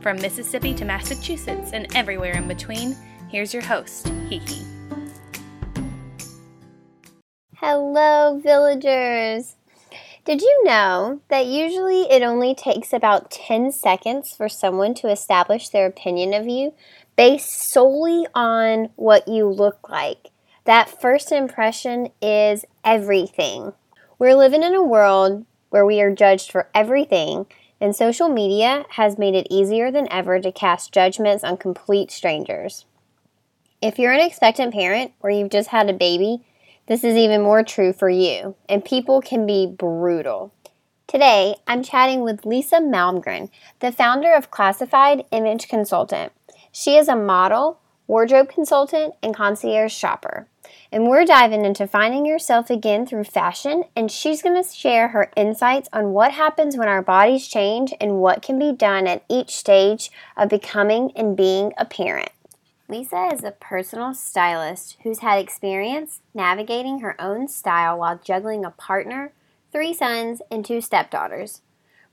From Mississippi to Massachusetts and everywhere in between, here's your host, Hiki. Hello, villagers! Did you know that usually it only takes about 10 seconds for someone to establish their opinion of you based solely on what you look like? That first impression is everything. We're living in a world where we are judged for everything and social media has made it easier than ever to cast judgments on complete strangers. If you're an expectant parent or you've just had a baby, this is even more true for you, and people can be brutal. Today, I'm chatting with Lisa Malmgren, the founder of Classified Image Consultant. She is a model, wardrobe consultant, and concierge shopper and we're diving into finding yourself again through fashion. And she's going to share her insights on what happens when our bodies change and what can be done at each stage of becoming and being a parent. Lisa is a personal stylist who's had experience navigating her own style while juggling a partner, three sons, and two stepdaughters.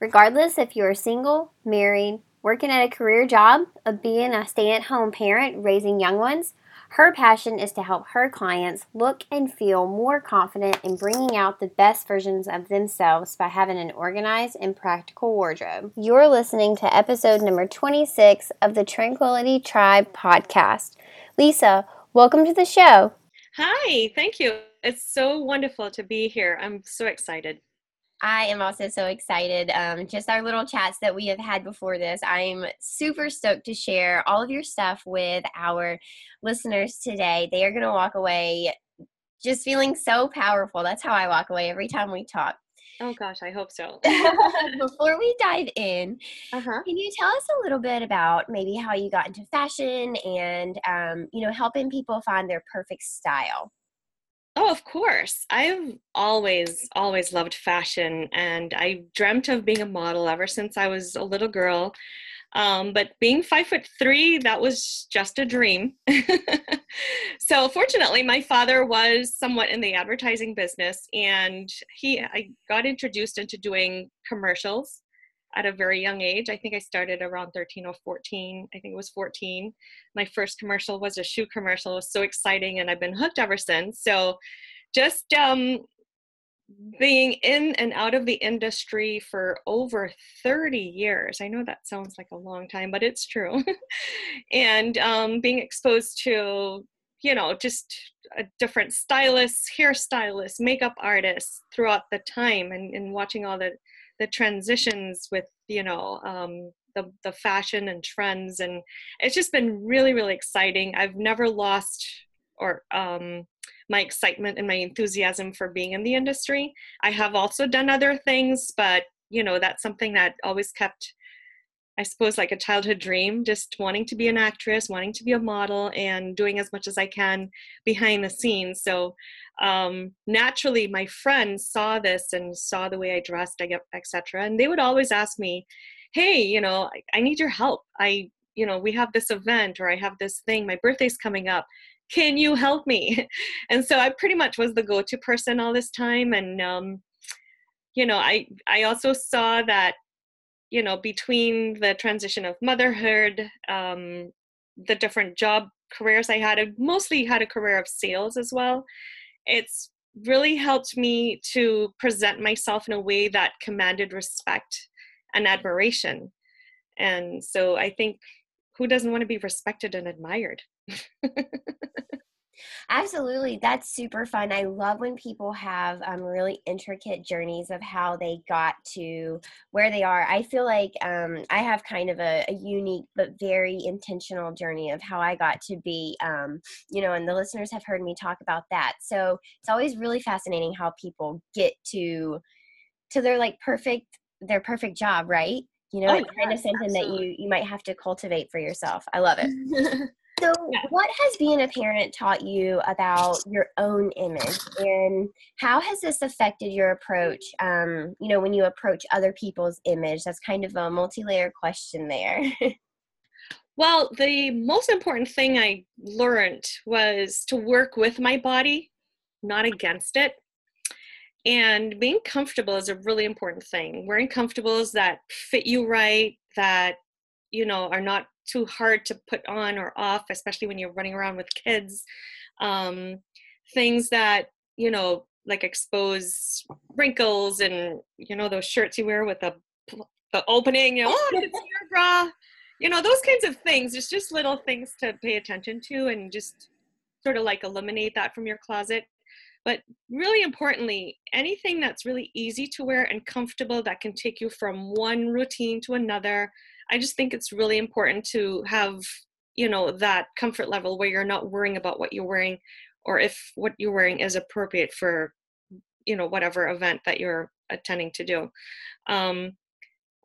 Regardless if you are single, married, working at a career job, of being a stay at home parent raising young ones, her passion is to help her clients look and feel more confident in bringing out the best versions of themselves by having an organized and practical wardrobe. You're listening to episode number 26 of the Tranquility Tribe podcast. Lisa, welcome to the show. Hi, thank you. It's so wonderful to be here. I'm so excited. I am also so excited. Um, just our little chats that we have had before this. I'm super stoked to share all of your stuff with our listeners today. They are going to walk away just feeling so powerful. That's how I walk away every time we talk. Oh gosh, I hope so. Before we dive in, uh-huh. can you tell us a little bit about maybe how you got into fashion and um, you know helping people find their perfect style? Oh, of course. I've always, always loved fashion, and I dreamt of being a model ever since I was a little girl. Um, but being five foot three, that was just a dream. so fortunately, my father was somewhat in the advertising business, and he I got introduced into doing commercials at a very young age. I think I started around 13 or 14. I think it was 14. My first commercial was a shoe commercial. It was so exciting, and I've been hooked ever since. So, just um, being in and out of the industry for over 30 years. I know that sounds like a long time, but it's true. and um, being exposed to, you know, just a different stylists, hairstylists, makeup artists throughout the time and, and watching all the the transitions with you know um, the the fashion and trends, and it's just been really really exciting. I've never lost or um, my excitement and my enthusiasm for being in the industry. I have also done other things, but you know that's something that always kept I suppose like a childhood dream, just wanting to be an actress, wanting to be a model, and doing as much as I can behind the scenes. So um, naturally, my friends saw this and saw the way I dressed, etc. And they would always ask me, "Hey, you know, I, I need your help. I, you know, we have this event or I have this thing. My birthday's coming up. Can you help me?" And so I pretty much was the go-to person all this time. And um, you know, I I also saw that you know between the transition of motherhood um, the different job careers i had I mostly had a career of sales as well. It's really helped me to present myself in a way that commanded respect and admiration. And so i think who doesn't want to be respected and admired Absolutely. That's super fun. I love when people have um, really intricate journeys of how they got to where they are. I feel like um, I have kind of a, a, unique but very intentional journey of how I got to be, um, you know, and the listeners have heard me talk about that. So it's always really fascinating how people get to to their like perfect their perfect job, right? you know, Oh, it's kind of something that you you might have to cultivate for yourself. I love it. So, Yeah. what has being a parent taught you about your own image, and how has this affected your approach? Um, you know, when you approach other people's image, that's kind of a multi-layer question there. Well, the most important thing I learned was to work with my body, not against it. And being comfortable is a really important thing. Wearing comfortables that fit you right, that, you know, are not too hard to put on or off, especially when you're running around with kids. Um, things that, you know, like expose wrinkles and, you know, those shirts you wear with the, the opening, you know, oh, it's your bra you know those kinds of things it's just little things to pay attention to and just sort of like eliminate that from your closet but really importantly anything that's really easy to wear and comfortable that can take you from one routine to another i just think it's really important to have you know that comfort level where you're not worrying about what you're wearing or if what you're wearing is appropriate for you know whatever event that you're attending to do um,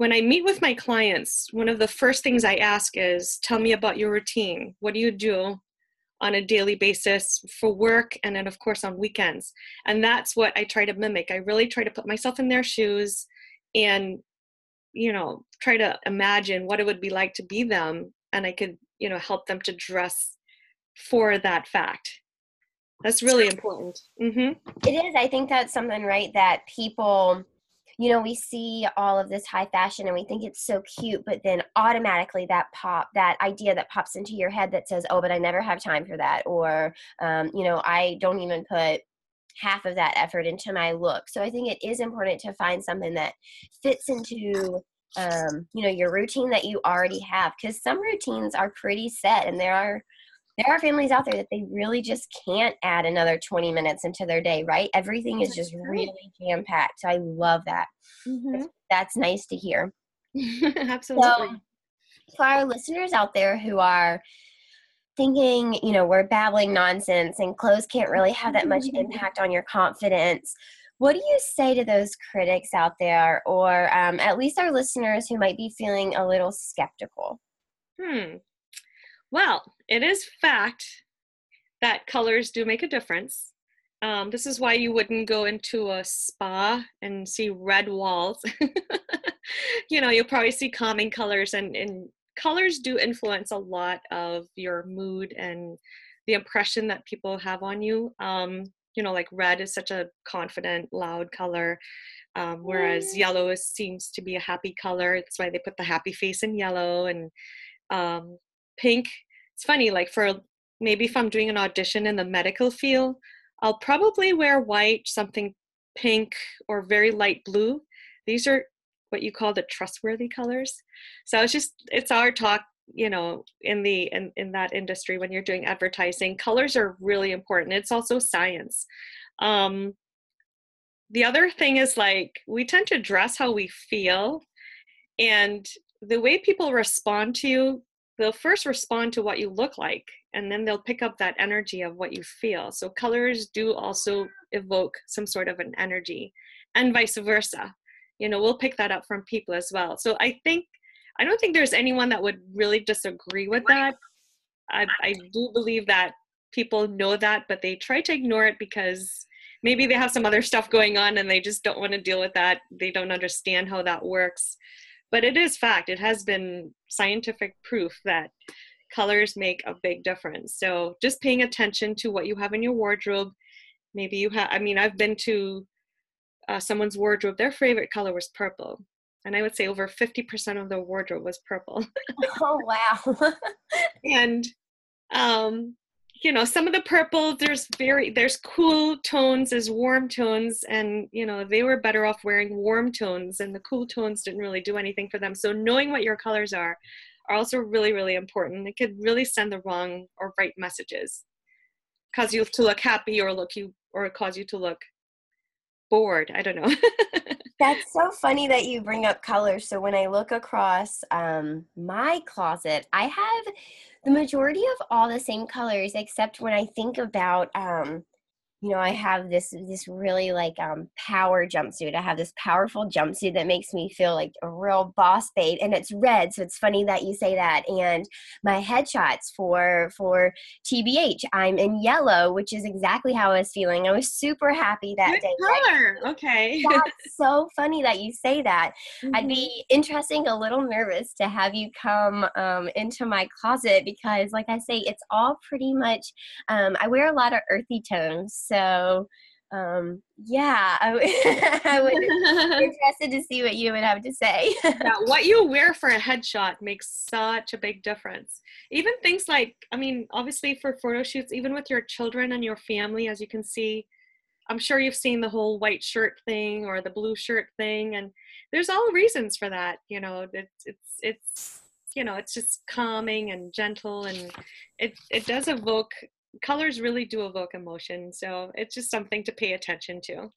when I meet with my clients, one of the first things I ask is tell me about your routine. What do you do on a daily basis for work and then, of course, on weekends? And that's what I try to mimic. I really try to put myself in their shoes and, you know, try to imagine what it would be like to be them. And I could, you know, help them to dress for that fact. That's really important. hmm It is. I think that's something, right, that people, you know, we see all of this high fashion and we think it's so cute, but then automatically that pop, that idea that pops into your head that says, oh, but I never have time for that. Or, um, you know, I don't even put half of that effort into my look. So I think it is important to find something that fits into um, you know, your routine that you already have. Because some routines are pretty set and there are there are families out there that they really just can't add another 20 minutes into their day, right? Everything is just really jam packed. So I love that. hmm That's nice to hear. Absolutely. For our listeners out there who are thinking, you know, we're babbling nonsense and clothes can't really have that much impact on your confidence, what do you say to those critics out there, or um, at least our listeners who might be feeling a little skeptical? Hmm. Well, it is fact that colors do make a difference. Um, this is why you wouldn't go into a spa and see red walls. you know, you'll probably see calming colors, and, and colors do influence a lot of your mood and the impression that people have on you. Um, you know, like red is such a confident, loud color, um, whereas yellow is, seems to be a happy color. That's why they put the happy face in yellow and um, pink. It's funny, like for maybe if I'm doing an audition in the medical field, I'll probably wear white, something pink, or very light blue. These are what you call the trustworthy colors. So it's just it's our talk, you know, in the in, in that industry when you're doing advertising. Colors are really important. It's also science. Um, the other thing is like we tend to dress how we feel, and the way people respond to you they'll first respond to what you look like and then they'll pick up that energy of what you feel so colors do also evoke some sort of an energy and vice versa you know we'll pick that up from people as well. So i think i don't think there's anyone that would really disagree with that. I, I do believe that people know that but they try to ignore it because maybe they have some other stuff going on and they just don't want to deal with that. They don't understand how that works. But it is fact. It has been scientific proof that colors make a big difference. So just paying attention to what you have in your wardrobe. Maybe you have i mean i've been to uh, someone's wardrobe their favorite color was purple and i would say over 50% of their wardrobe was purple. Oh, wow. and um you know some of the purple there's very there's cool tones there's warm tones and you know they were better off wearing warm tones and the cool tones didn't really do anything for them. So knowing what your colors are are also really really important. It could really send the wrong or right messages. Cause you to look happy or look you or cause you to look bored i don't know That's so funny that you bring up colors. So when I look across um, my closet, I have the majority of all the same colors, except when I think about um, you know, I have this this really like um power jumpsuit. I have this powerful jumpsuit that makes me feel like a real boss babe, and it's red, so it's funny that you say that. And my headshots for for TBH, I'm in yellow, which is exactly how I was feeling. I was super happy that Good day. color. Okay. That's so funny that you say that. Mm-hmm. I'd be interesting, a little nervous to have you come um, into my closet because, like I say, it's all pretty much. Um, I wear a lot of earthy tones, so um, yeah, I, w- I would be interested to see what you would have to say. yeah, what you wear for a headshot makes such a big difference. Even things like, I mean, obviously for photo shoots, even with your children and your family, as you can see, I'm sure you've seen the whole white shirt thing or the blue shirt thing, and there's all reasons for that. You know, it's it's it's you know, it's just calming and gentle, and it it does evoke colors. Really do evoke emotion, so it's just something to pay attention to.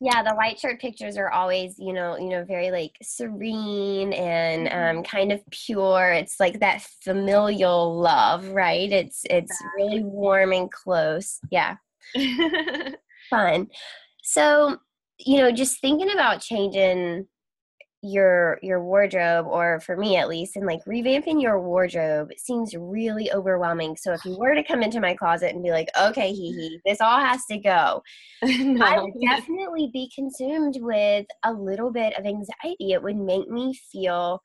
yeah, the white shirt pictures are always, you know, you know, very like serene and um, kind of pure. It's like that familial love, right? It's it's really warm and close. Yeah. fun. So, you know, just thinking about changing your your wardrobe or for me at least and like revamping your wardrobe seems really overwhelming so if you were to come into my closet and be like okay hee hee this all has to go i would definitely be consumed with a little bit of anxiety it would make me feel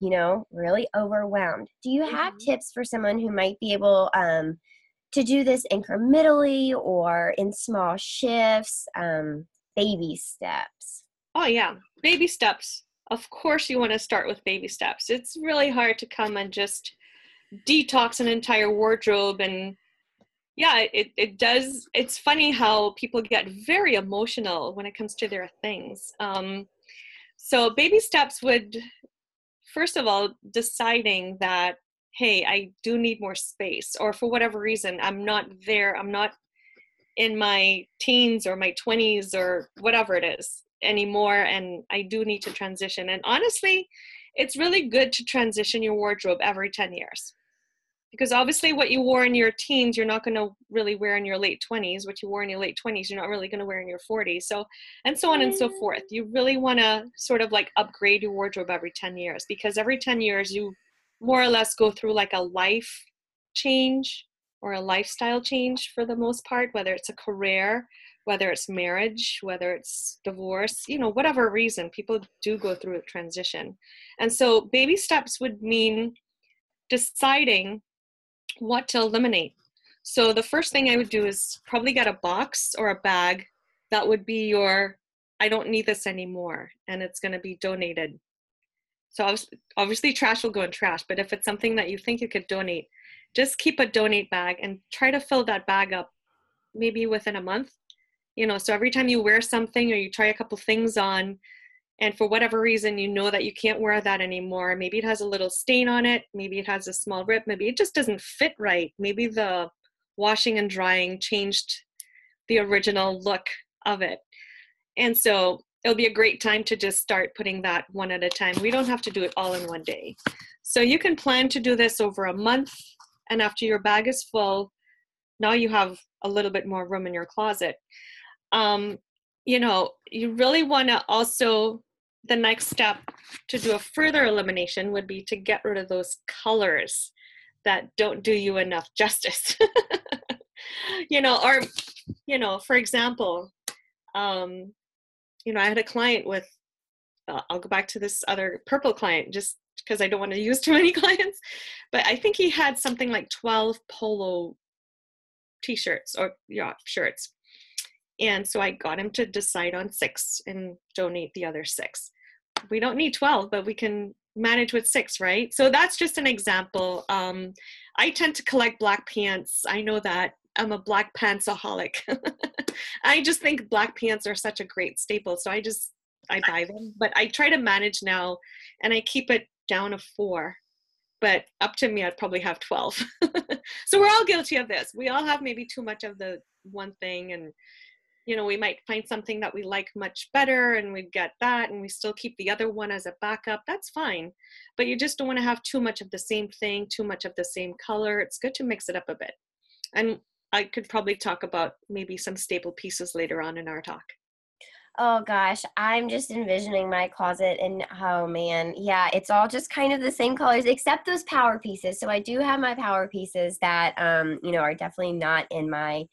you know really overwhelmed do you have Mhm. tips for someone who might be able um, to do this incrementally or in small shifts, um, baby steps. Oh, yeah. Baby steps. Of course, you want to start with baby steps. It's really hard to come and just detox an entire wardrobe. And yeah, it, it does. It's funny how people get very emotional when it comes to their things. Um, so, baby steps would, first of all, deciding that, hey, I do need more space, or for whatever reason, I'm not there, I'm not in my teens or my 20s or whatever it is anymore and I do need to transition. And honestly, it's really good to transition your wardrobe every 10 years. Because obviously, what you wore in your teens, you're not going to really wear in your late 20s. What you wore in your late 20s, you're not really going to wear in your 40s. So, and so on and so mm. forth. You really want to sort of like upgrade your wardrobe every 10 years because every 10 years, you more or less go through like a life change or a lifestyle change for the most part, whether it's a career, whether it's marriage, whether it's divorce, you know, whatever reason, people do go through a transition. And so baby steps would mean deciding what to eliminate. So the first thing I would do is probably get a box or a bag that would be your I don't need this anymore and it's going to be donated. So obviously, trash will go in trash, but if it's something that you think you could donate, just keep a donate bag and try to fill that bag up maybe within a month. You know, so every time you wear something or you try a couple things on and for whatever reason you know that you can't wear that anymore, maybe it has a little stain on it, maybe it has a small rip, maybe it just doesn't fit right. Maybe the washing and drying changed the original look of it. And so it'll be a great time to just start putting that one at a time. We don't have to do it all in one day. So you can plan to do this over a month, and after your bag is full, now you have a little bit more room in your closet. Um, you know, you really want to also, the next step to do a further elimination would be to get rid of those colors that don't do you enough justice. you know, or, you know, for example, um, you know, I had a client with, uh, I'll go back to this other purple client just because I don't want to use too many clients, but I think he had something like 12 polo t shirts or yeah, shirts. And so I got him to decide on six and donate the other six. We don't need 12, but we can manage with six, right? So that's just an example. Um, I tend to collect black pants. I know that I'm a black pantsaholic. I just think black pants are such a great staple. So I just, I buy them, but I try to manage now and I keep it down to four. But up to me, I'd probably have 12. so we're all guilty of this. We all have maybe too much of the one thing and you know we might find something that we like much better and we get that and we still keep the other one as a backup that's fine but you just don't want to have too much of the same thing too much of the same color it's good to mix it up a bit and I could probably talk about maybe some staple pieces later on in our talk. Oh gosh, I'm just envisioning my closet and oh man, yeah, it's all just kind of the same colors except those power pieces. So I do have my power pieces that um, you know, are definitely not in my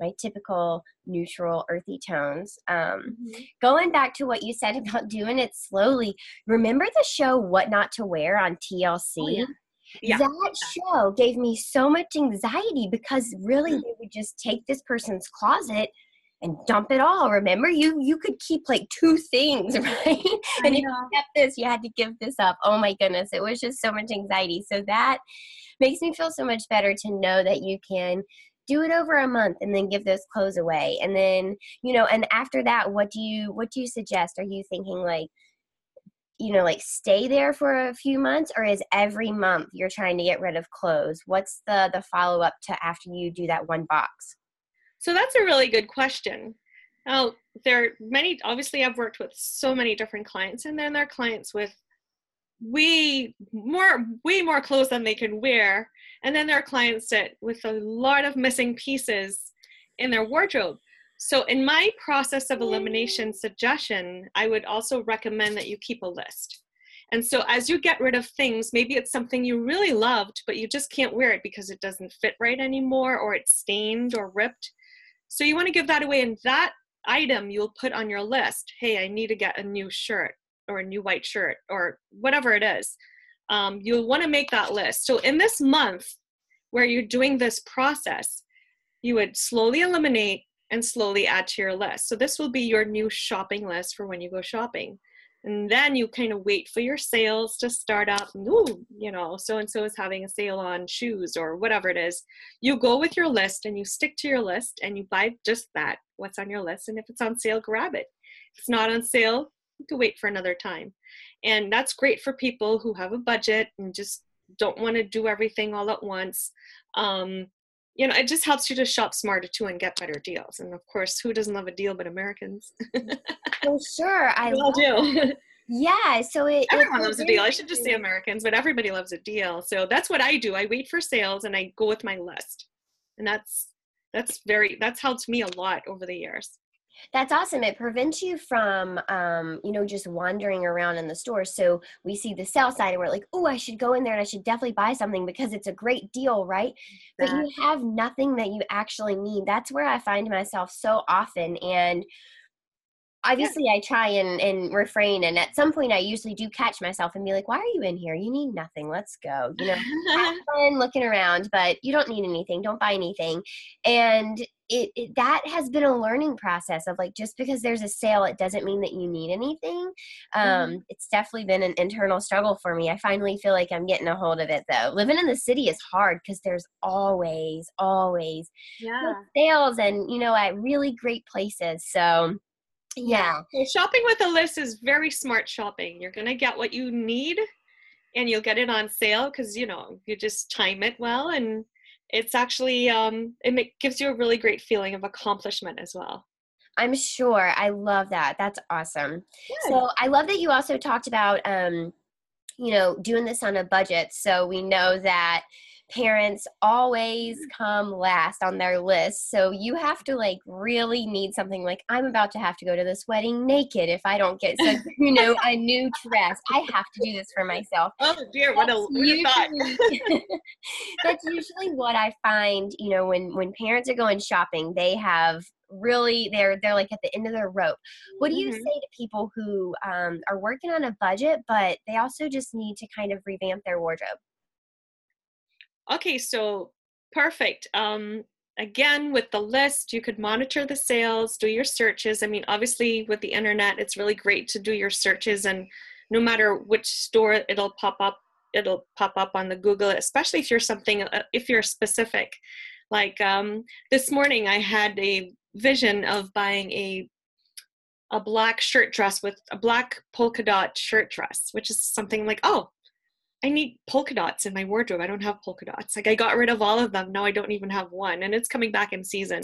my typical neutral earthy tones. Um, mm-hmm. going back to what you said about doing it slowly, remember the show What Not to Wear on TLC? Oh, yeah. Yeah. That show gave me so much anxiety because really mm. they would just take this person's closet and dump it all. Remember, you you could keep like two things, right? and if you kept this, you had to give this up. Oh my goodness, it was just so much anxiety. So that makes me feel so much better to know that you can do it over a month and then give those clothes away and then you know and after that what do you what do you suggest are you thinking like you know like stay there for a few months or is every month you're trying to get rid of clothes what's the the follow up to after you do that one box so that's a really good question. Now, there are many, obviously, I've worked with so many different clients, and then there are clients with way more way more clothes than they can wear. And then there are clients that with a lot of missing pieces in their wardrobe. So in my process of elimination suggestion i would also recommend that you keep a list. And so as you get rid of things maybe it's something you really loved but you just can't wear it because it doesn't fit right anymore or it's stained or ripped so you want to give that away, and that item you'll put on your list. Hey, I need to get a new shirt or a new white shirt or whatever it is. Um, you'll want to make that list. So in this month where you're doing this process, you would slowly eliminate and slowly add to your list. So this will be your new shopping list for when you go shopping and then you kind of wait for your sales to start up. Ooh you know so and so is having a sale on shoes or whatever it is. You go with your list and you stick to your list and you buy just that what's on your list and if it's on sale grab it. If it's not on sale you can wait for another time. And that's great for people who have a budget and just don't want to do everything all at once. Um, you know, it just helps you to shop smarter too and get better deals. And of course, who doesn't love a deal but Americans? oh, sure. I all do. Yeah, so it everyone it, loves a deal. I should just say Americans, but everybody loves a deal. So that's what I do. I wait for sales and I go with my list, and that's that's very that's helped me a lot over the years. That's awesome. It prevents you from, um, you know, just wandering around in the store. So we see the sell side and we're like, oh, I should go in there and I should definitely buy something because it's a great deal, right? But you have nothing that you actually need. That's where I find myself so often. And obviously yeah. I try and, and refrain and at some point I usually do catch myself and be like, why are you in here? You need nothing. Let's go. You know, have fun looking around, but you don't need anything. Don't buy anything. And it, it, that has been a learning process of like just because there's a sale it doesn't mean that you need anything um, mm-hmm. it's definitely been an internal struggle for me i finally feel like i'm getting a hold of it though living in the city is hard because there's always always yeah. sales and you know at really great places so yeah. Shopping with a list is very smart shopping. You're going to get what you need and you'll get it on sale because, you know, you just time it well. And it's actually, um, it make, gives you a really great feeling of accomplishment as well. I'm sure. I love that. That's awesome. So I love that you also talked about, um, you know, doing this on a budget. So we know that parents always mm. come last on their list. So you have to like really need something like I'm about to have to go to this wedding naked if I don't get so you know a new dress. I have to do this for myself. Oh dear, what a usually, That's usually what I find, you know, when when parents are going shopping, they have really they're they're like at the end of their rope what do you mm-hmm. say to people who um, are working on a budget but they also just need to kind of revamp their wardrobe Okay, so perfect. Um, again, with the list, you could monitor the sales, do your searches. I mean, obviously, with the internet, it's really great to do your searches, and no matter which store it'll pop up, it'll pop up on the Google, especially if you're something, uh, if you're specific. Like um, this morning, I had a vision of buying a a black shirt dress with a black polka dot shirt dress, which is something like, oh, I need polka dots in my wardrobe. I don't have polka dots. Like I got rid of all of them. Now I don't even have one and it's coming back in season.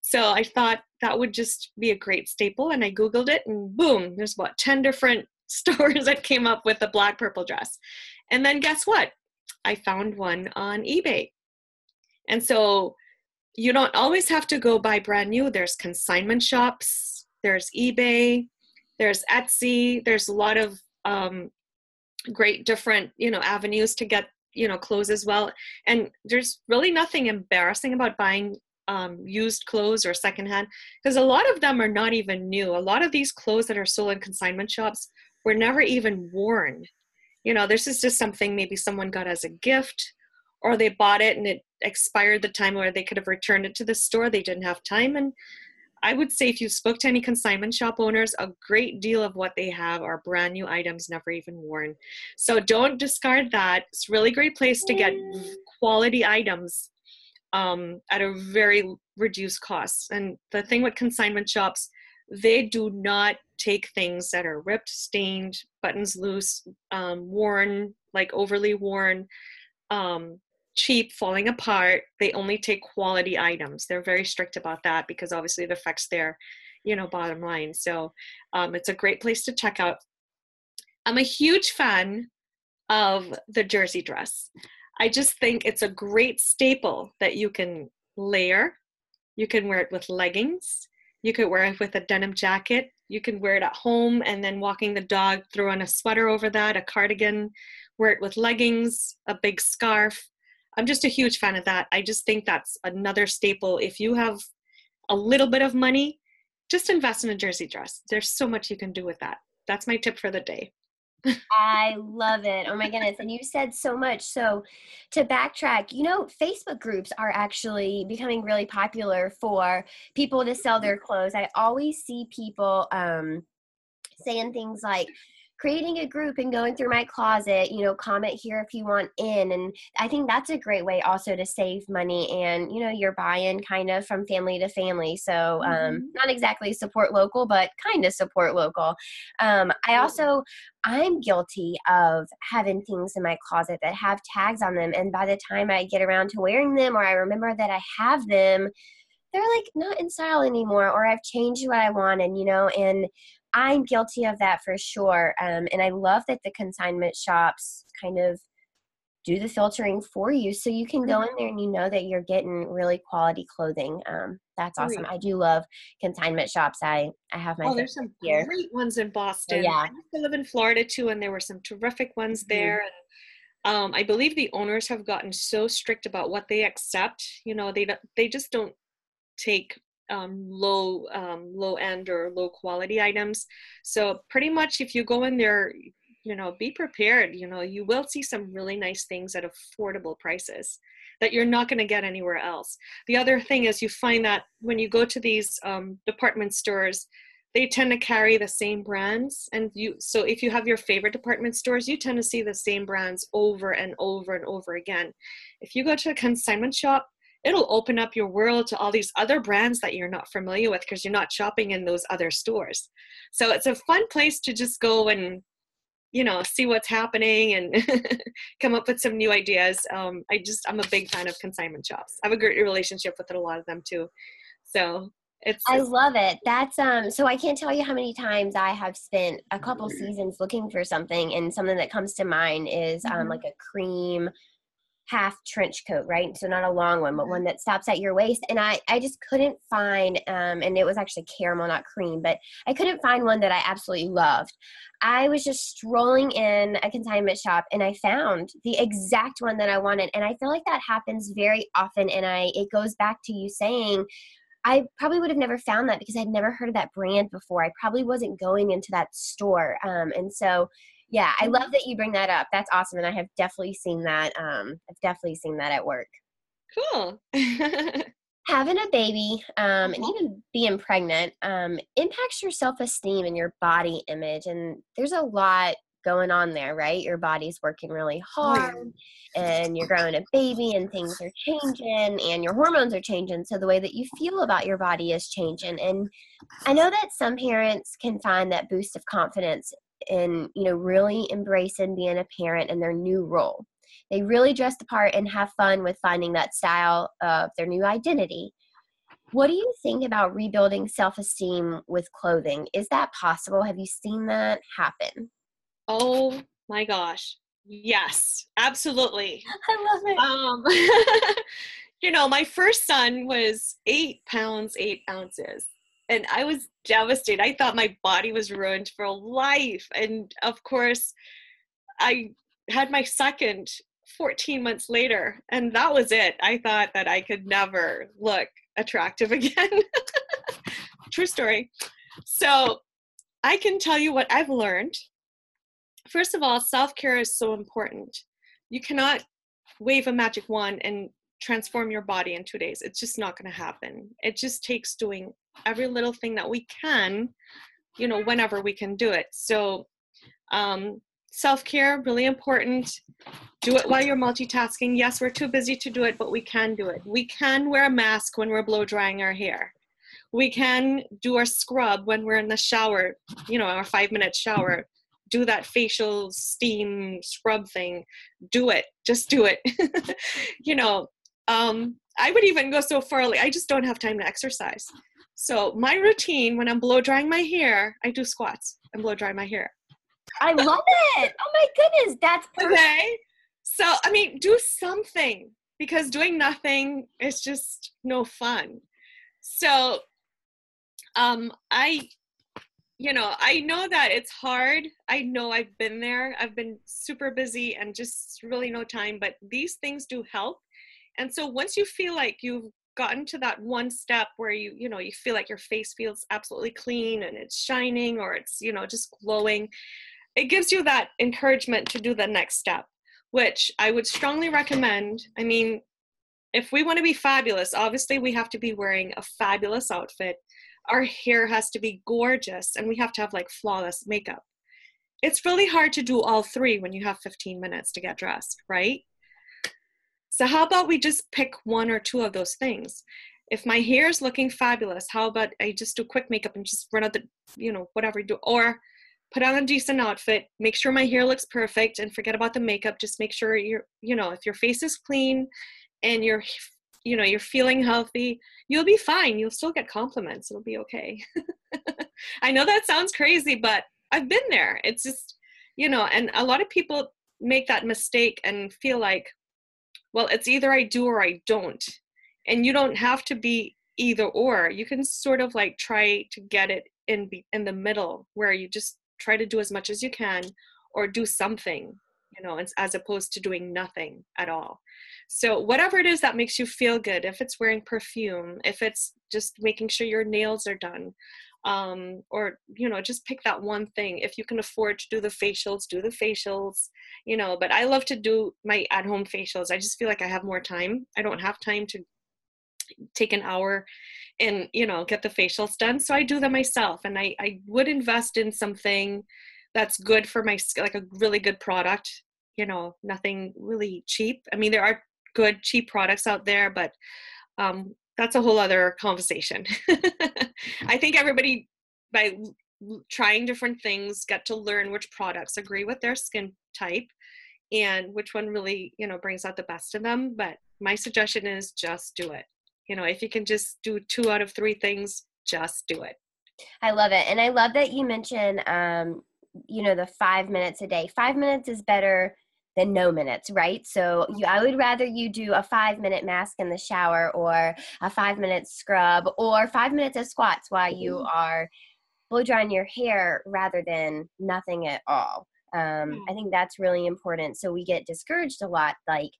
So I thought that would just be a great staple and I googled it and boom, there's what 10 different stores that came up with a black purple dress. And then guess what? I found one on eBay. And so you don't always have to go buy brand new. There's consignment shops, there's eBay, there's Etsy, there's a lot of um, great different you know avenues to get you know clothes as well. And there's really nothing embarrassing about buying um, used clothes or secondhand because a lot of them are not even new. A lot of these clothes that are sold in consignment shops were never even worn. You know, this is just something maybe someone got as a gift or they bought it and it expired the time where they could have returned it to the store. They didn't have time. And I would say if you spoke to any consignment shop owners, a great deal of what they have are brand new items, never even worn. So don't discard that. It's really great place to get quality items um, at a very reduced cost. And the thing with consignment shops, they do not take things that are ripped, stained, buttons loose, um, worn, like overly worn, um, cheap, falling apart. They only take quality items. They're very strict about that because obviously it affects their, you know, bottom line. So um, it's a great place to check out. I'm a huge fan of the jersey dress. I just think it's a great staple that you can layer. You can wear it with leggings. You could wear it with a denim jacket. You can wear it at home and then walking the dog, throw on a sweater over that, a cardigan, wear it with leggings, a big scarf. I'm just a huge fan of that. I just think that's another staple. If you have a little bit of money, just invest in a jersey dress. There's so much you can do with that. That's my tip for the day. I love it. Oh my goodness. And you said so much. So, to backtrack, you know, Facebook groups are actually becoming really popular for people to sell their clothes. I always see people um, saying things like, creating a group and going through my closet, you know, comment here if you want in. And I think that's a great way also to save money and, you know, you're buying kind of from family to family. So, um, mm-hmm. not exactly support local, but kind of support local. Um, I also, I'm guilty of having things in my closet that have tags on them. And by the time I get around to wearing them or I remember that I have them, they're like not in style anymore or I've changed what I want and you know and I'm guilty of that for sure. Um, and I love that the consignment shops kind of do the filtering for you so you can go in there and you know that you're getting really quality clothing. Um, that's awesome. I do love consignment shops. I, I have my Oh, there's some here. great ones in Boston. yeah. I used to live in Florida too, and there were some terrific ones mm-hmm. there. And um, I believe the owners have gotten so strict about what they accept. You know, they they just don't take um, low um, low end or low quality items. So pretty much, if you go in there, you know, be prepared. You know, you will see some really nice things at affordable prices that you're not going to get anywhere else. The other thing is, you find that when you go to these um, department stores, they tend to carry the same brands and you so if you have your favorite department stores you tend to see the same brands over and over and over again if you go to a consignment shop it'll open up your world to all these other brands that you're not familiar with because you're not shopping in those other stores. So it's a fun place to just go and you know see what's happening and come up with some new ideas. Um, I just I'm a big fan of consignment shops. I have a great relationship with a lot of them too. So it's, I love it. That's um so I can't tell you how many times I have spent a couple seasons looking for something and something that comes to mind is um mm-hmm. like a cream half trench coat, right? So not a long one, but one that stops at your waist. And I, I just couldn't find, um, and it was actually caramel, not cream, but I couldn't find one that I absolutely loved. I was just strolling in a consignment shop and I found the exact one that I wanted. And I feel like that happens very often. And I, it goes back to you saying, I probably would have never found that because I'd never heard of that brand before. I probably wasn't going into that store. Um, and so yeah i love that you bring that up. That's awesome and i have definitely seen that um i've definitely seen that at work. Cool. Having a baby um, and mm-hmm. even being pregnant um, impacts your self-esteem and your body image and there's a lot going on there right? Your body's working really hard and you're growing a baby and things are changing and your hormones are changing so the way that you feel about your body is changing and i know that some parents can find that boost of confidence in you know really embracing being a parent and their new role. They really dress the part and have fun with finding that style of their new identity. What do you think about rebuilding self-esteem with clothing? Is that possible? Have you seen that happen? Oh my gosh. Yes absolutely. I love it. Um you know, my first son was eight pounds, eight ounces. And I was devastated. I thought my body was ruined for life. And of course, I had my second 14 months later, and that was it. I thought that I could never look attractive again. True story. So I can tell you what I've learned. First of all, self care is so important. You cannot wave a magic wand and transform your body in two days. It's just not going to happen. It just takes doing every little thing that we can, you know, whenever we can do it. So, um, self care, really important. Do it while you're multitasking. Yes, we're too busy to do it, but we can do it. We can wear a mask when we're blow drying our hair. We can do our scrub when we're in the shower, you know, our five minute shower. Do that facial steam scrub thing. Do it. Just do it. you know, um, I would even go so far, like, I just don't have time to exercise. So my routine when I'm blow drying my hair, I do squats and blow dry my hair. I love it. Oh my goodness, that's perfect. okay. So I mean, do something because doing nothing is just no fun. So um I you know, I know that it's hard. I know I've been there. I've been super busy and just really no time, but these things do help. And so once you feel like you've gotten to that one step where you you know you feel like your face feels absolutely clean and it's shining or it's you know just glowing it gives you that encouragement to do the next step which i would strongly recommend. I mean if we want to be fabulous obviously we have to be wearing a fabulous outfit. Our hair has to be gorgeous and we have to have like flawless makeup. It's really hard to do all three when you have 15 minutes to get dressed right so, how about we just pick one or two of those things? If my hair is looking fabulous, how about I just do quick makeup and just run out the, you know, whatever you do, or put on a decent outfit, make sure my hair looks perfect, and forget about the makeup. Just make sure you're, you know, if your face is clean and you're, you know, you're feeling healthy, you'll be fine. You'll still get compliments. It'll be okay. I know that sounds crazy, but I've been there. It's just, you know, and a lot of people make that mistake and feel like, well it's either i do or i don't. And you don't have to be either or. You can sort of like try to get it in be, in the middle where you just try to do as much as you can or do something you know as, as opposed to doing nothing at all. So whatever it is that makes you feel good if it's wearing perfume if it's just making sure your nails are done um, or you know just pick that one thing. If you can afford to do the facials do the facials you know but i love to do my at home facials. I just feel like i have more time. I don't have time to take an hour and you know get the facials done so i do them myself and i i would invest in something that's good for my skin, like a really good product you know nothing really cheap. I mean there are good cheap products out there but um that's a whole other conversation. I think everybody, by trying different things, get to learn which products agree with their skin type and which one really, you know, brings out the best in them. But my suggestion is just do it. You know, if you can just do two out of three things, just do it. I love it. And I love that you mentioned, um, you know, the five minutes a day. Five minutes is better than no minutes, right? So you, I would rather you do a five minute mask in the shower or a five minute scrub or five minutes of squats while you mm-hmm. are blow drying your hair rather than nothing at all. Um, I think that's really important. So we get discouraged a lot, like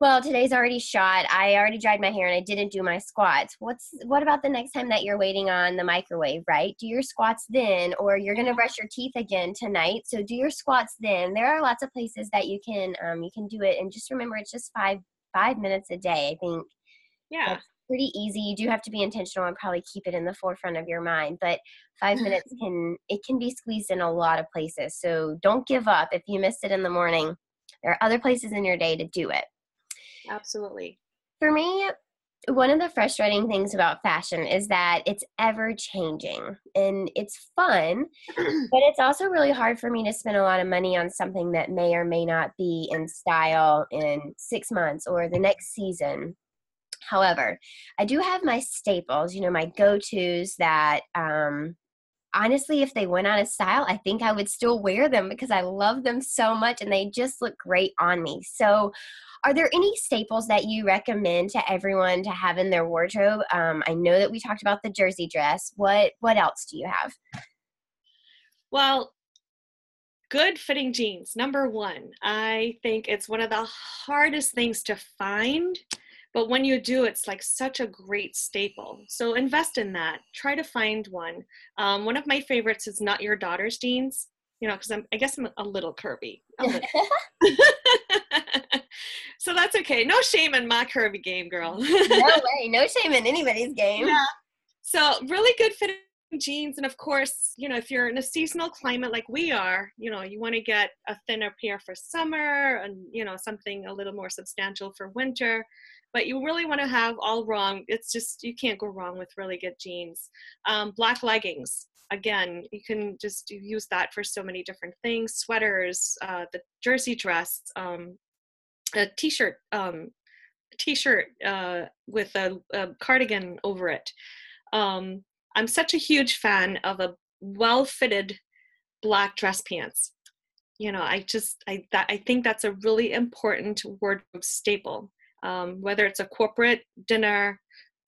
well today's already shot. I already dried my hair and i didn't do my squats. What's what about the next time that you're waiting on the microwave right? Do your squats then or you're going to brush your teeth again tonight so do your squats then. There are lots of places that you can um, you can do it and just remember it's just five five minutes a day i think. Yeah. Pretty easy. You do have to be intentional and probably keep it in the forefront of your mind but five minutes can it can be squeezed in a lot of places so don't give up. If you missed it in the morning there are other places in your day to do it Absolutely. For me, one of the frustrating things about fashion is that it's ever changing and it's fun, but it's also really hard for me to spend a lot of money on something that may or may not be in style in six months or the next season. However, I do have my staples, you know, my go tos that um, honestly, if they went out of style, I think I would still wear them because I love them so much and they just look great on me. So, are there any staples that you recommend to everyone to have in their wardrobe? Um, I know that we talked about the jersey dress. What what else do you have? Well, good fitting jeans. Number one, I think it's one of the hardest things to find but when you do it's like such a great staple. So invest in that. Try to find one. Um, one of my favorites is not your daughter's jeans you know because i'm i guess i'm a little curvy. A little. so that's okay. No shame in my curvy game girl. No way. No shame in anybody's game. Yeah. so really good fitting jeans and of course you know if you're in a seasonal climate like we are you know you want to get a thinner pair for summer and you know something a little more substantial for winter but you really want to have all wrong. It's just, you can't go wrong with really good jeans. Um, black leggings, again, you can just use that for so many different things. Sweaters, uh, the jersey dress, um, a t-shirt, um, t-shirt uh, with a, a, cardigan over it. Um, I'm such a huge fan of a well-fitted black dress pants. You know, I just I that I think that's a really important wardrobe staple um, whether it's a corporate dinner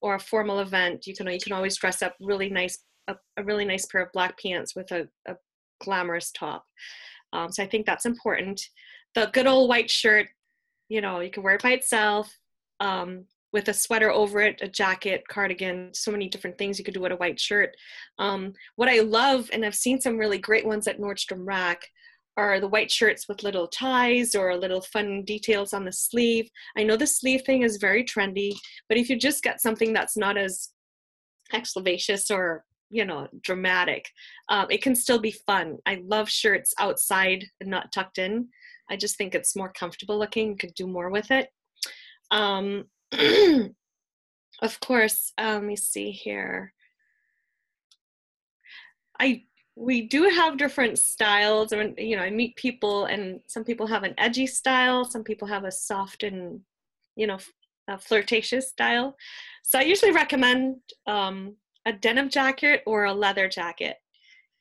or a formal event you can you can always dress up really nice a, a really nice pair of black pants with a, a glamorous top. Um, so i think that's important. The good old white shirt you know you can wear it by itself um, with a sweater over it a jacket cardigan so many different things you could do with a white shirt. Um, what i love and i've seen some really great ones at nordstrom rack are the white shirts with little ties or little fun details on the sleeve. I know the sleeve thing is very trendy, but if you just get something that's not as exclavacious or you know dramatic um, it can still be fun. I love shirts outside and not tucked in. I just think it's more comfortable looking you could do more with it. Um, of course uh, let me see here. I we do have different styles. And you know i meet people and some people have an edgy style some people have a soft and you know flirtatious style. So i usually recommend um, a denim jacket or a leather jacket.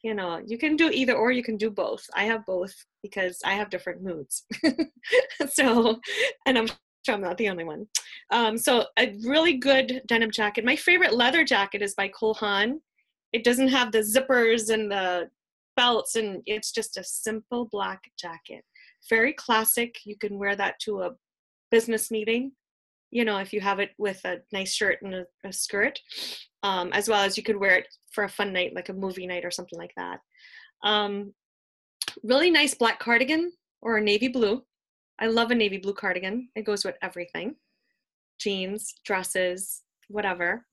You know you can do either or you can do both. I have both because i have different moods. So and i'm sure i'm not the only one. Um, so a really good denim jacket. My favorite leather jacket is by cole haan it doesn't have the zippers and the belts and it's just a simple black jacket. Very classic. You can wear that to a business meeting you know if you have it with a nice shirt and a, a skirt. Um, as well as you could wear it for a fun night like a movie night or something like that. Um, really nice black cardigan or a navy blue. I love a navy blue cardigan. It goes with everything. Jeans dresses whatever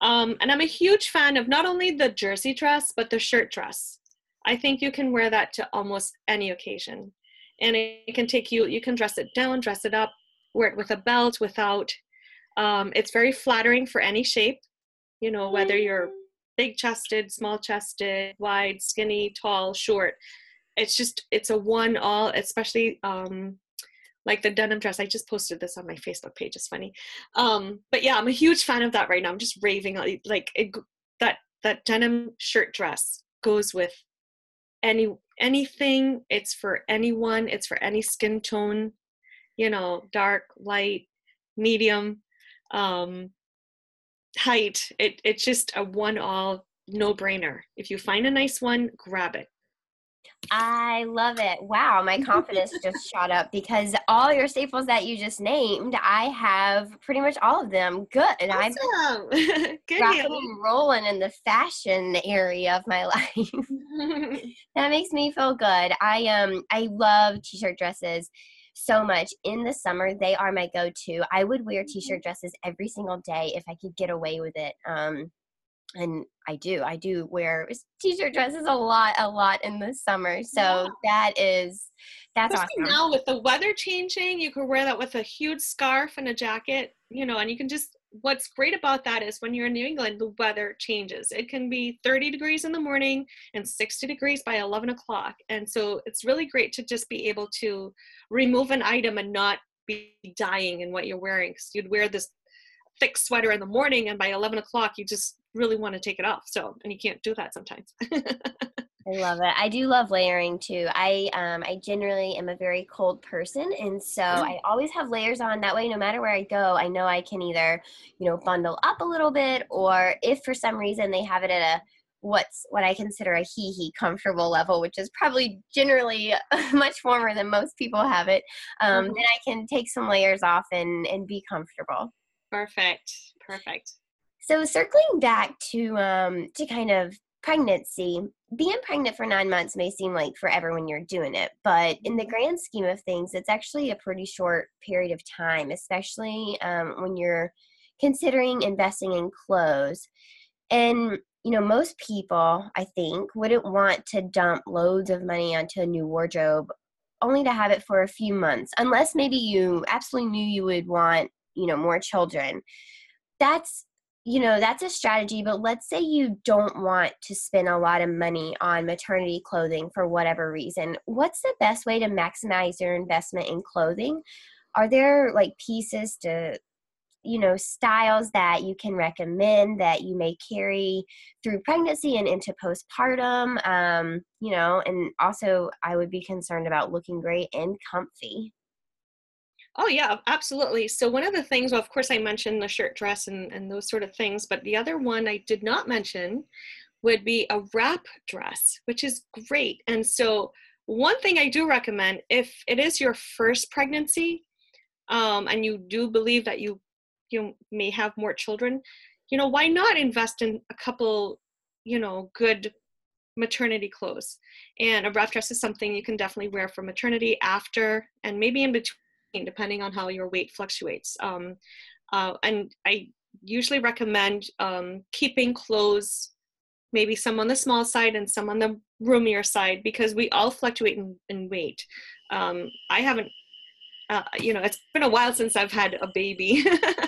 um, and I'm a huge fan of not only the jersey dress, but the shirt dress. I think you can wear that to almost any occasion. And it can take you, you can dress it down, dress it up, wear it with a belt, without. Um, it's very flattering for any shape, you know, whether you're big chested, small chested, wide, skinny, tall, short. It's just, it's a one all, especially um, like the denim dress. I just posted this on my Facebook page. It's funny, um, but yeah, I'm a huge fan of that right now. I'm just raving like it, that that denim shirt dress goes with any anything. It's for anyone. It's for any skin tone. You know, dark, light, medium, um, height. It it's just a one all no brainer. If you find a nice one, grab it. I love it. Wow, my confidence just shot up because all your staples that you just named, I have pretty much all of them. Good. And awesome. I'm Good rocking and rolling in the fashion area of my life. that makes me feel good. I um I love t-shirt dresses so much. In the summer, they are my go-to. I would wear t-shirt dresses every single day if I could get away with it. Um and I do. I do wear t-shirt dresses a lot, a lot in the summer. So yeah. that is that's Especially awesome. Now with the weather changing, you can wear that with a huge scarf and a jacket, you know, and you can just what's great about that is when you're in New England, the weather changes. It can be 30 degrees in the morning and 60 degrees by 11 o'clock. And so it's really great to just be able to remove an item and not be dying in what you're wearing. Because you'd wear this thick sweater in the morning and by 11 o'clock you just really want to take it off so and you can't do that sometimes I love it. I do love layering too. I um I generally am a very cold person and so mm. I always have layers on that way no matter where I go, I know I can either, you know, bundle up a little bit or if for some reason they have it at a what's what I consider a hee hee comfortable level, which is probably generally much warmer than most people have it, um, mm-hmm. then I can take some layers off and and be comfortable. Perfect. Perfect. So circling back to um, to kind of pregnancy, being pregnant for nine months may seem like forever when you're doing it, but in the grand scheme of things, it's actually a pretty short period of time, especially um, when you're considering investing in clothes. And you know, most people, I think, wouldn't want to dump loads of money onto a new wardrobe only to have it for a few months, unless maybe you absolutely knew you would want, you know, more children. That's you know that's a strategy but let's say you don't want to spend a lot of money on maternity clothing for whatever reason. What's the best way to maximize your investment in clothing? Are there like pieces to you know styles that you can recommend that you may carry through pregnancy and into postpartum? Um, you know and also i would be concerned about looking great and comfy Oh yeah, absolutely. So one of the things, well, of course, I mentioned the shirt dress and, and those sort of things, but the other one I did not mention would be a wrap dress, which is great. And so one thing I do recommend, if it is your first pregnancy, um, and you do believe that you you may have more children, you know, why not invest in a couple, you know, good maternity clothes? And a wrap dress is something you can definitely wear for maternity, after, and maybe in between depending on how your weight fluctuates. Um, uh, and I usually recommend um, keeping clothes, maybe some on the small side and some on the roomier side, because we all fluctuate in, in weight. Um, I haven't, uh, you know, it's been a while since I've had a baby,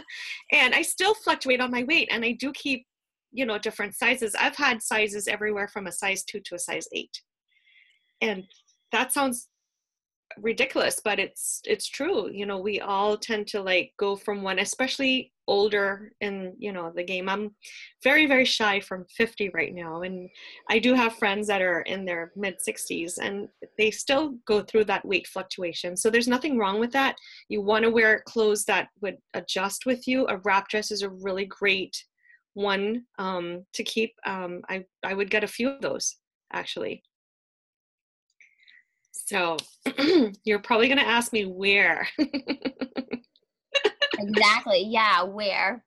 and I still fluctuate on my weight, and I do keep, you know, different sizes. I've had sizes everywhere from a size two to a size eight, and that sounds ridiculous but it's it's true you know we all tend to like go from one especially older in you know the game. I'm very very shy from 50 right now and i do have friends that are in their mid 60s and they still go through that weight fluctuation. So there's nothing wrong with that. You want to wear clothes that would adjust with you. A wrap dress is a really great one um, to keep um, I, I would get a few of those actually so you're probably going to ask me where. exactly. Yeah, where?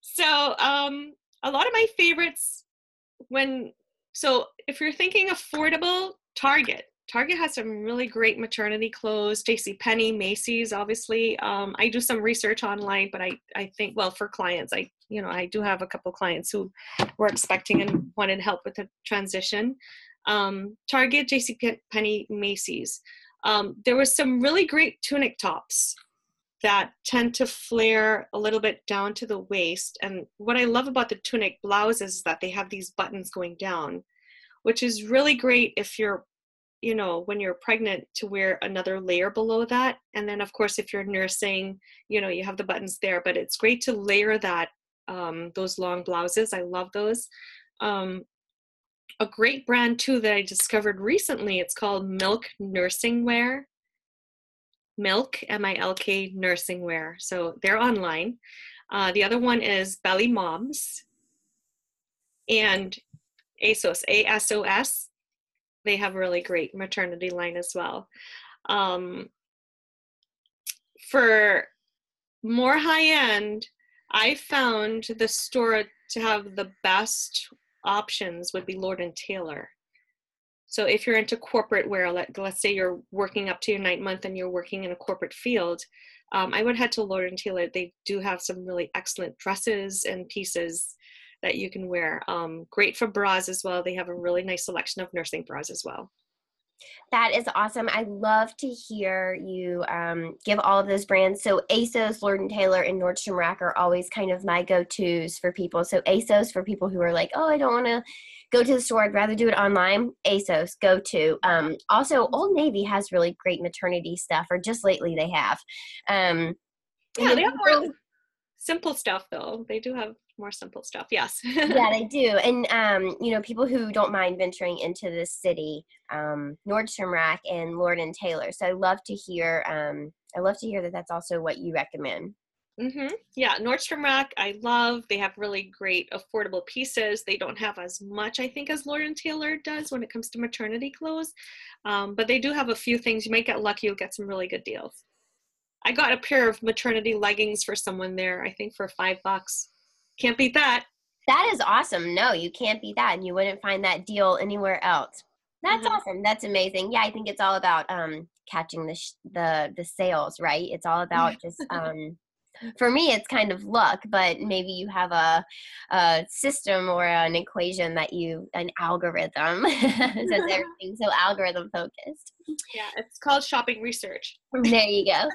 So, um, a lot of my favorites when so if you're thinking affordable, Target. Target has some really great maternity clothes. J.C. Penney, Macy's, obviously. Um, I do some research online, but I I think well for clients, I you know I do have a couple clients who were expecting and wanted help with the transition um, Target, J.C. Penney, Macy's. Um, there was some really great tunic tops that tend to flare a little bit down to the waist. And what I love about the tunic blouses is that they have these buttons going down, which is really great if you're, you know, when you're pregnant to wear another layer below that. And then, of course, if you're nursing, you know, you have the buttons there, but it's great to layer that, um, those long blouses. I love those. Um, a great brand too that I discovered recently. It's called Milk Nursing Wear. Milk, M I L K Nursing Wear. So they're online. Uh, the other one is Belly Moms and ASOS, A S O S. They have a really great maternity line as well. Um, for more high end, I found the store to have the best options would be Lord and Taylor. So if you're into corporate wear, let, let's say you're working up to your ninth month and you're working in a corporate field, um, I would head to Lord and Taylor. They do have some really excellent dresses and pieces that you can wear. Um, great for bras as well. They have a really nice selection of nursing bras as well. That is awesome. I love to hear you um, give all of those brands. So ASOS, Lord and Taylor, and Nordstrom Rack are always kind of my go-tos for people. So ASOS for people who are like, oh, I don't want to go to the store. I'd rather do it online. ASOS, go to. Um, also, Old Navy has really great maternity stuff, or just lately they have. Um, yeah, they have more simple stuff though. They do have more simple stuff. Yes. yeah, they do. And um, you know, people who don't mind venturing into the city, um, Nordstrom Rack and Lord and Taylor. So I love to hear. Um, I love to hear that that's also what you recommend. Mm-hmm. Yeah, Nordstrom Rack, I love. They have really great affordable pieces. They don't have as much, I think, as Lord and Taylor does when it comes to maternity clothes, um, but they do have a few things. You might get lucky; you'll get some really good deals. I got a pair of maternity leggings for someone there. I think for five bucks. Can't beat that. That is awesome. No, you can't beat that, and you wouldn't find that deal anywhere else. That's mm-hmm. awesome. That's amazing. Yeah, I think it's all about um, catching the sh- the the sales, right? It's all about just um, for me it's kind of luck but maybe you have a, a system or an equation that you an algorithm since everything's so algorithm focused. Yeah it's called shopping research. There you go.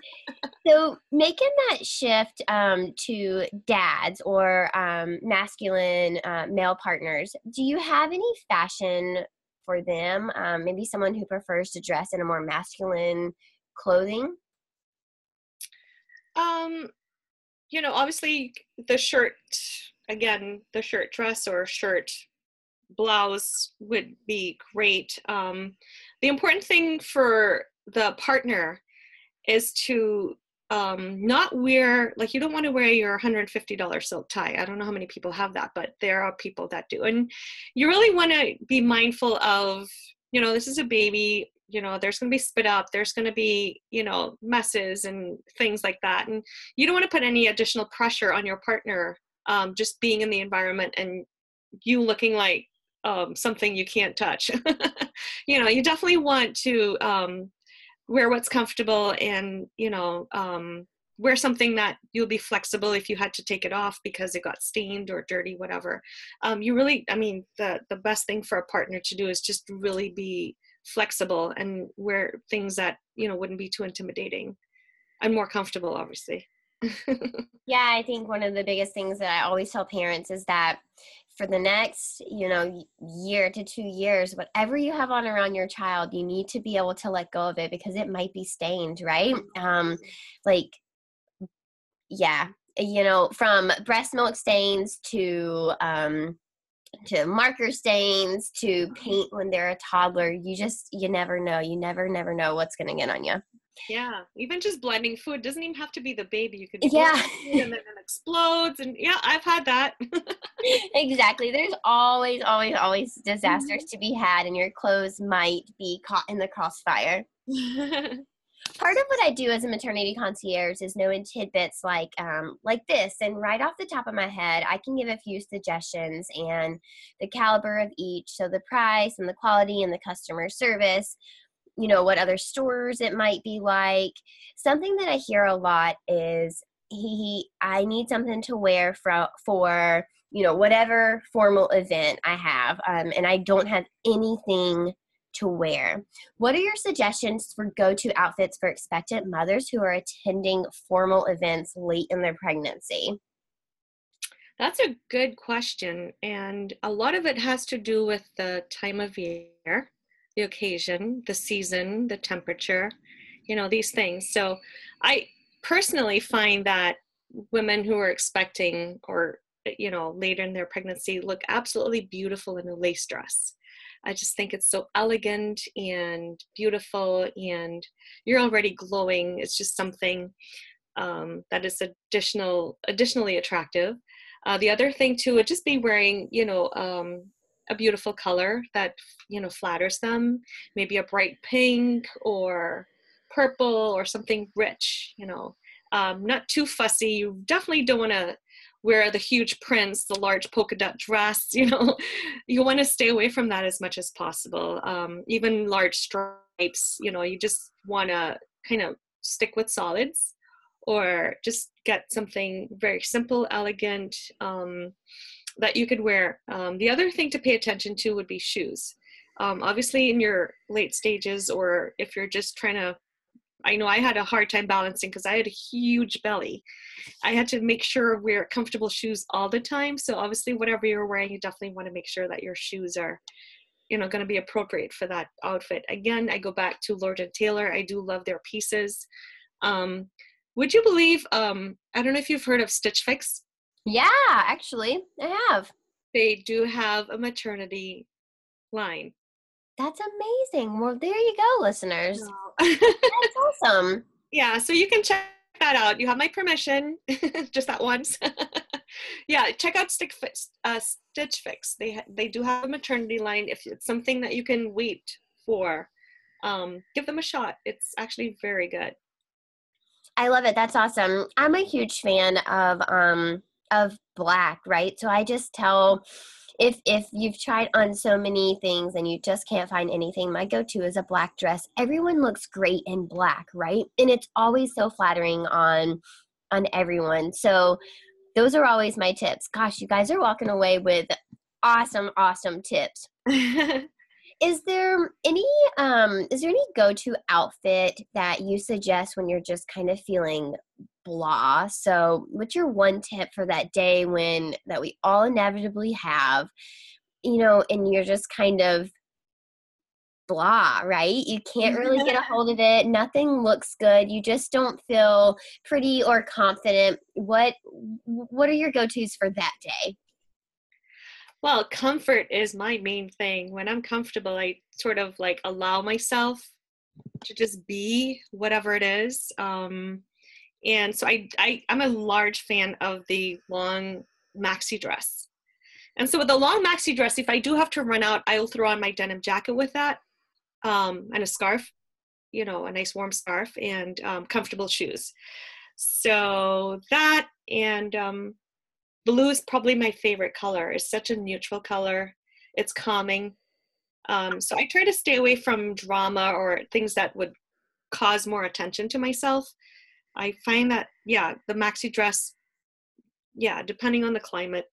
So making that shift um, to dads or um, masculine uh, male partners do you have any fashion for them? Um, maybe someone who prefers to dress in a more masculine clothing? Um you know, obviously the shirt, again, the shirt dress or shirt blouse would be great. Um, the important thing for the partner is to um, not wear like you don't want to wear your $150 silk tie. I don't know how many people have that, but there are people that do. And you really want to be mindful of, you know, this is a baby you know there's going to be spit up there's going to be you know messes and things like that and you don't want to put any additional pressure on your partner um, just being in the environment and you looking like um, something you can't touch. You know you definitely want to um, wear what's comfortable and you know um, wear something that you'll be flexible if you had to take it off because it got stained or dirty whatever. Um, you really i mean the the best thing for a partner to do is just really be flexible and wear things that you know wouldn't be too intimidating. And more comfortable obviously. Yeah i think one of the biggest things that i always tell parents is that for the next you know year to two years whatever you have on around your child you need to be able to let go of it because it might be stained right? Um like yeah you know from breast milk stains to um to marker stains to paint when they're a toddler. You just you never know. You never never know what's going to get on you yeah even just blending food doesn't even have to be the baby. You could yeah. and then it explodes and yeah i've had that. Exactly. There's always always always disasters mm-hmm. to be had and your clothes might be caught in the crossfire part of what I do as a maternity concierge is knowing tidbits like um, like this. And right off the top of my head, I can give a few suggestions and the caliber of each, so the price and the quality and the customer service. You know what other stores it might be like. Something that I hear a lot is he, I need something to wear for for you know whatever formal event I have, um, and I don't have anything to wear. What are your suggestions for go to outfits for expectant mothers who are attending formal events late in their pregnancy? That's a good question. And a lot of it has to do with the time of year, the occasion, the season, the temperature, you know, these things. So I personally find that women who are expecting or you know later in their pregnancy look absolutely beautiful in a lace dress I just think it's so elegant and beautiful, and you're already glowing. It's just something um, that is additional, additionally attractive. Uh, the other thing too would just be wearing, you know, um, a beautiful color that you know flatters them. Maybe a bright pink or purple or something rich. You know, um, not too fussy. You definitely don't want to wear the huge prints, the large polka dot dress, you know, you want to stay away from that as much as possible. Um, even large stripes, you know, you just want to kind of stick with solids or just get something very simple, elegant um, that you could wear. Um, the other thing to pay attention to would be shoes. Um, obviously, in your late stages, or if you're just trying to I know I had a hard time balancing because I had a huge belly. I had to make sure wear comfortable shoes all the time. So obviously, whatever you're wearing, you definitely want to make sure that your shoes are, you know, going to be appropriate for that outfit. Again, I go back to Lord and Taylor. I do love their pieces. Um, would you believe? Um, I don't know if you've heard of Stitch Fix. Yeah, actually, I have. They do have a maternity line. That's amazing. Well, there you go, listeners. That's awesome. yeah, so you can check that out. You have my permission, just that once. yeah, check out Stick Fix, uh, Stitch Fix. They ha- they do have a maternity line. If it's something that you can wait for, um, give them a shot. It's actually very good. I love it. That's awesome. I'm a huge fan of um of black, right? So I just tell if if you've tried on so many things and you just can't find anything, my go-to is a black dress. Everyone looks great in black, right? And it's always so flattering on on everyone. So those are always my tips. Gosh, you guys are walking away with awesome awesome tips. Is there any um is there any go-to outfit that you suggest when you're just kind of feeling blah? So, what's your one tip for that day when that we all inevitably have, you know, and you're just kind of blah, right? You can't really get a hold of it. Nothing looks good. You just don't feel pretty or confident. What what are your go-tos for that day? Well, comfort is my main thing. When I'm comfortable, I sort of like allow myself to just be whatever it is. Um, and so I, I, I'm a large fan of the long maxi dress. And so with the long maxi dress, if I do have to run out, I'll throw on my denim jacket with that um, and a scarf, you know, a nice warm scarf and um, comfortable shoes. So that and um, blue is probably my favorite color. It's such a neutral color. It's calming. Um, so I try to stay away from drama or things that would cause more attention to myself. I find that yeah, the maxi dress, yeah, depending on the climate,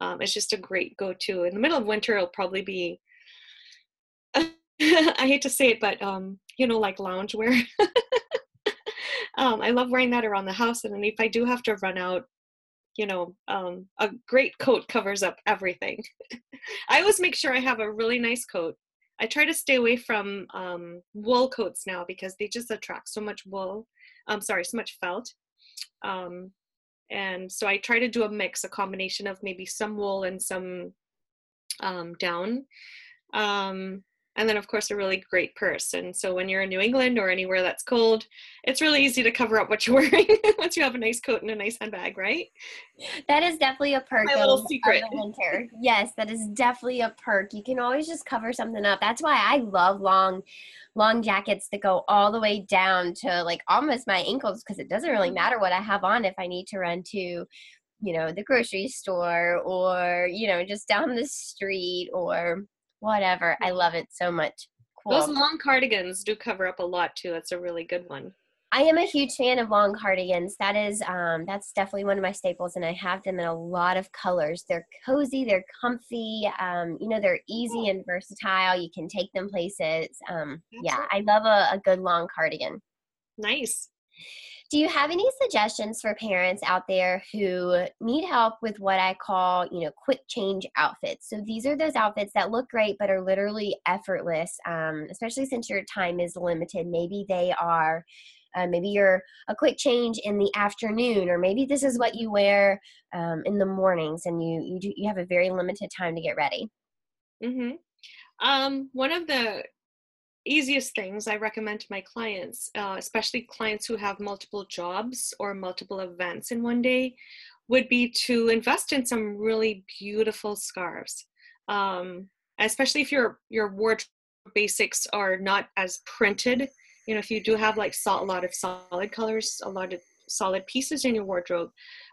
um, it's just a great go-to. In the middle of winter, it'll probably be. I hate to say it, but um, you know, like loungewear. um, I love wearing that around the house, and if I do have to run out, you know, um, a great coat covers up everything. I always make sure I have a really nice coat. I try to stay away from um, wool coats now because they just attract so much wool. I'm sorry, so much felt. Um, and so I try to do a mix, a combination of maybe some wool and some um, down. And then, of course, a really great purse. And so when you're in New England or anywhere that's cold, it's really easy to cover up what you're wearing once you have a nice coat and a nice handbag, right? That is definitely a perk My little secret. winter. yes, that is definitely a perk. You can always just cover something up. That's why I love long, long jackets that go all the way down to like almost my ankles because it doesn't really matter what I have on if I need to run to, you know, the grocery store or you know just down the street or whatever. I love it so much. Cool. Those long cardigans do cover up a lot too. It's a really good one. I am a huge fan of long cardigans. That is, um, that's definitely one of my staples, and I have them in a lot of colors. They're cozy, they're comfy. Um, you know, they're easy and versatile. You can take them places. Um, yeah, I love a, a good long cardigan. Nice. Do you have any suggestions for parents out there who need help with what I call, you know, quick change outfits? So these are those outfits that look great but are literally effortless, um, especially since your time is limited. Maybe they are, uh, maybe you're a quick change in the afternoon, or maybe this is what you wear um, in the mornings, and you you do, you have a very limited time to get ready. Mm-hmm. Um, one of the easiest things I recommend to my clients, uh, especially clients who have multiple jobs or multiple events in one day, would be to invest in some really beautiful scarves. Um, especially if your your wardrobe basics are not as printed. You know, if you do have like a lot of solid colors, a lot of solid pieces in your wardrobe,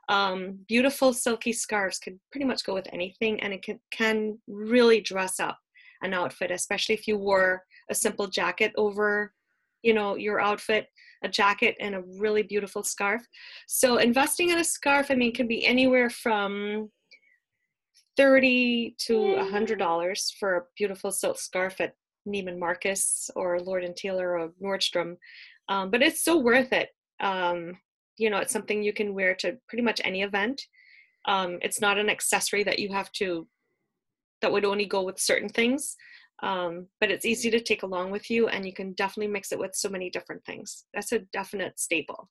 um, beautiful silky scarves could pretty much go with anything, and it can can really dress up an outfit, especially if you wore a simple jacket over you know your outfit a jacket and a really beautiful scarf so investing in a scarf i mean can be anywhere from 30 to a hundred dollars for a beautiful silk scarf at Neiman Marcus or Lord and Taylor or Nordstrom, um, but it's so worth it. Um, you know, it's something you can wear to pretty much any event. Um, it's not an accessory that you have to that would only go with certain things um, but it's easy to take along with you and you can definitely mix it with so many different things. That's a definite staple.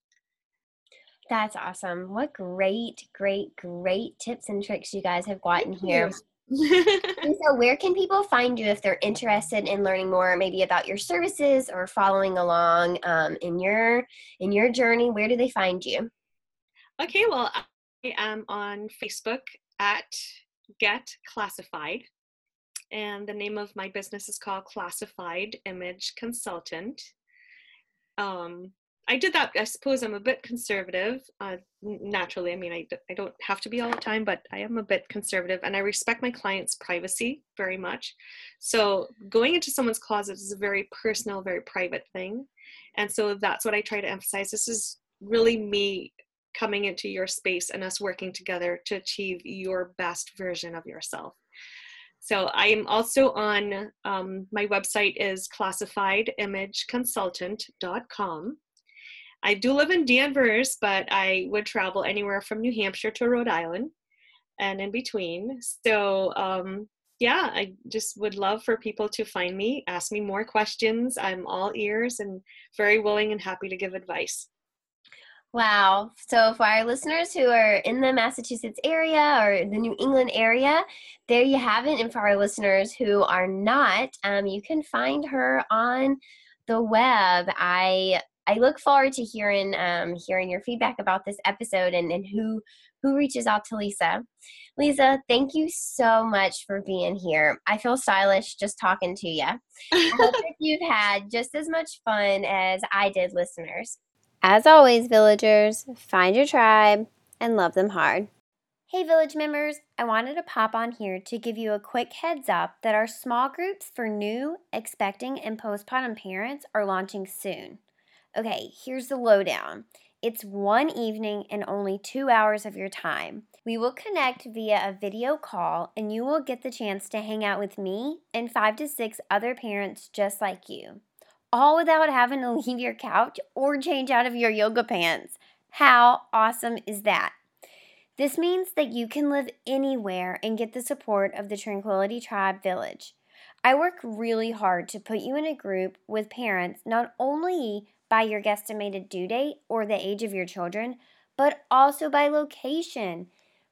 That's awesome. What great, great, great tips and tricks you guys have gotten here. so where can people find you if they're interested in learning more maybe about your services or following along um, in your in your journey? Where do they find you? Okay well i am on facebook at get classified and the name of my business is called classified image consultant um, I did that. I suppose I'm a bit conservative. Uh, naturally, I mean, I, I don't have to be all the time, but I am a bit conservative and I respect my client's privacy very much. So going into someone's closet is a very personal, very private thing. And so that's what I try to emphasize. This is really me coming into your space and us working together to achieve your best version of yourself. So I'm also on, um, my website is classifiedimageconsultant.com I do live in Danvers, but I would travel anywhere from New Hampshire to Rhode Island and in between. So, um, yeah, I just would love for people to find me, ask me more questions. I'm all ears and very willing and happy to give advice. Wow. So, for our listeners who are in the Massachusetts area or the New England area, there you have it. And for our listeners who are not, um, you can find her on the web. I I look forward to hearing um, hearing your feedback about this episode and, and who who reaches out to Lisa. Lisa, thank you so much for being here. I feel stylish just talking to you. I hope that you've had just as much fun as I did, listeners. As always, villagers, find your tribe and love them hard. Hey, village members, I wanted to pop on here to give you a quick heads up that our small groups for new, expecting, and postpartum parents are launching soon. Okay, here's the lowdown. It's one evening and only two hours of your time. We will connect via a video call, and you will get the chance to hang out with me and five to six other parents just like you, all without having to leave your couch or change out of your yoga pants. How awesome is that? This means that you can live anywhere and get the support of the Tranquility Tribe Village. I work really hard to put you in a group with parents not only by your guesstimated due date or the age of your children, but also by location.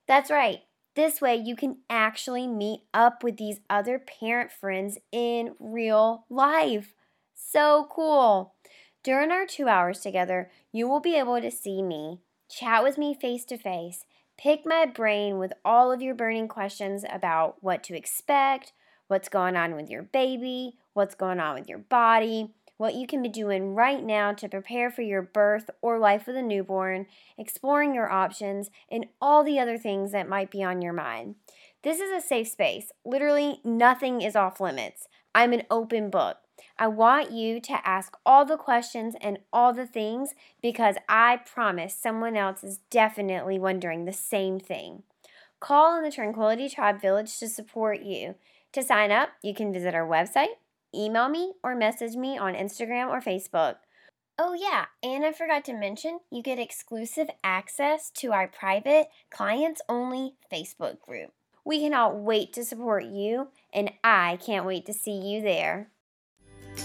That's right. This way, you can actually meet up with these other parent friends in real life. So cool. During our two hours together, you will be able to see me, chat with me face to face, pick my brain with all of your burning questions about what to expect, what's going on with your baby, what's going on with your body, what you can be doing right now to prepare for your birth or life with a newborn, exploring your options, and all the other things that might be on your mind. This is a safe space. Literally, nothing is off limits. I'm an open book. I want you to ask all the questions and all the things because I promise someone else is definitely wondering the same thing. Call on the Tranquility Tribe Village to support you. To sign up, you can visit our website, email me or message me on Instagram or Facebook. Oh, yeah, and I forgot to mention, you get exclusive access to our private, clients only Facebook group. We cannot wait to support you, and I can't wait to see you there.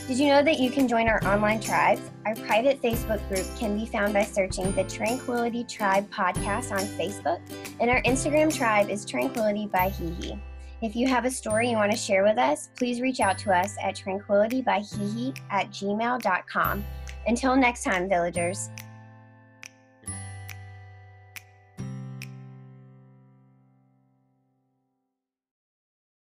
Did you know that you can join our online tribes? Our private Facebook group can be found by searching the Tranquility Tribe podcast on Facebook, and our Instagram tribe is Tranquility by Hihi. If you have a story you want to share with us, please reach out to us at tranquilitybyhihi at gmail.com. Until next time, villagers.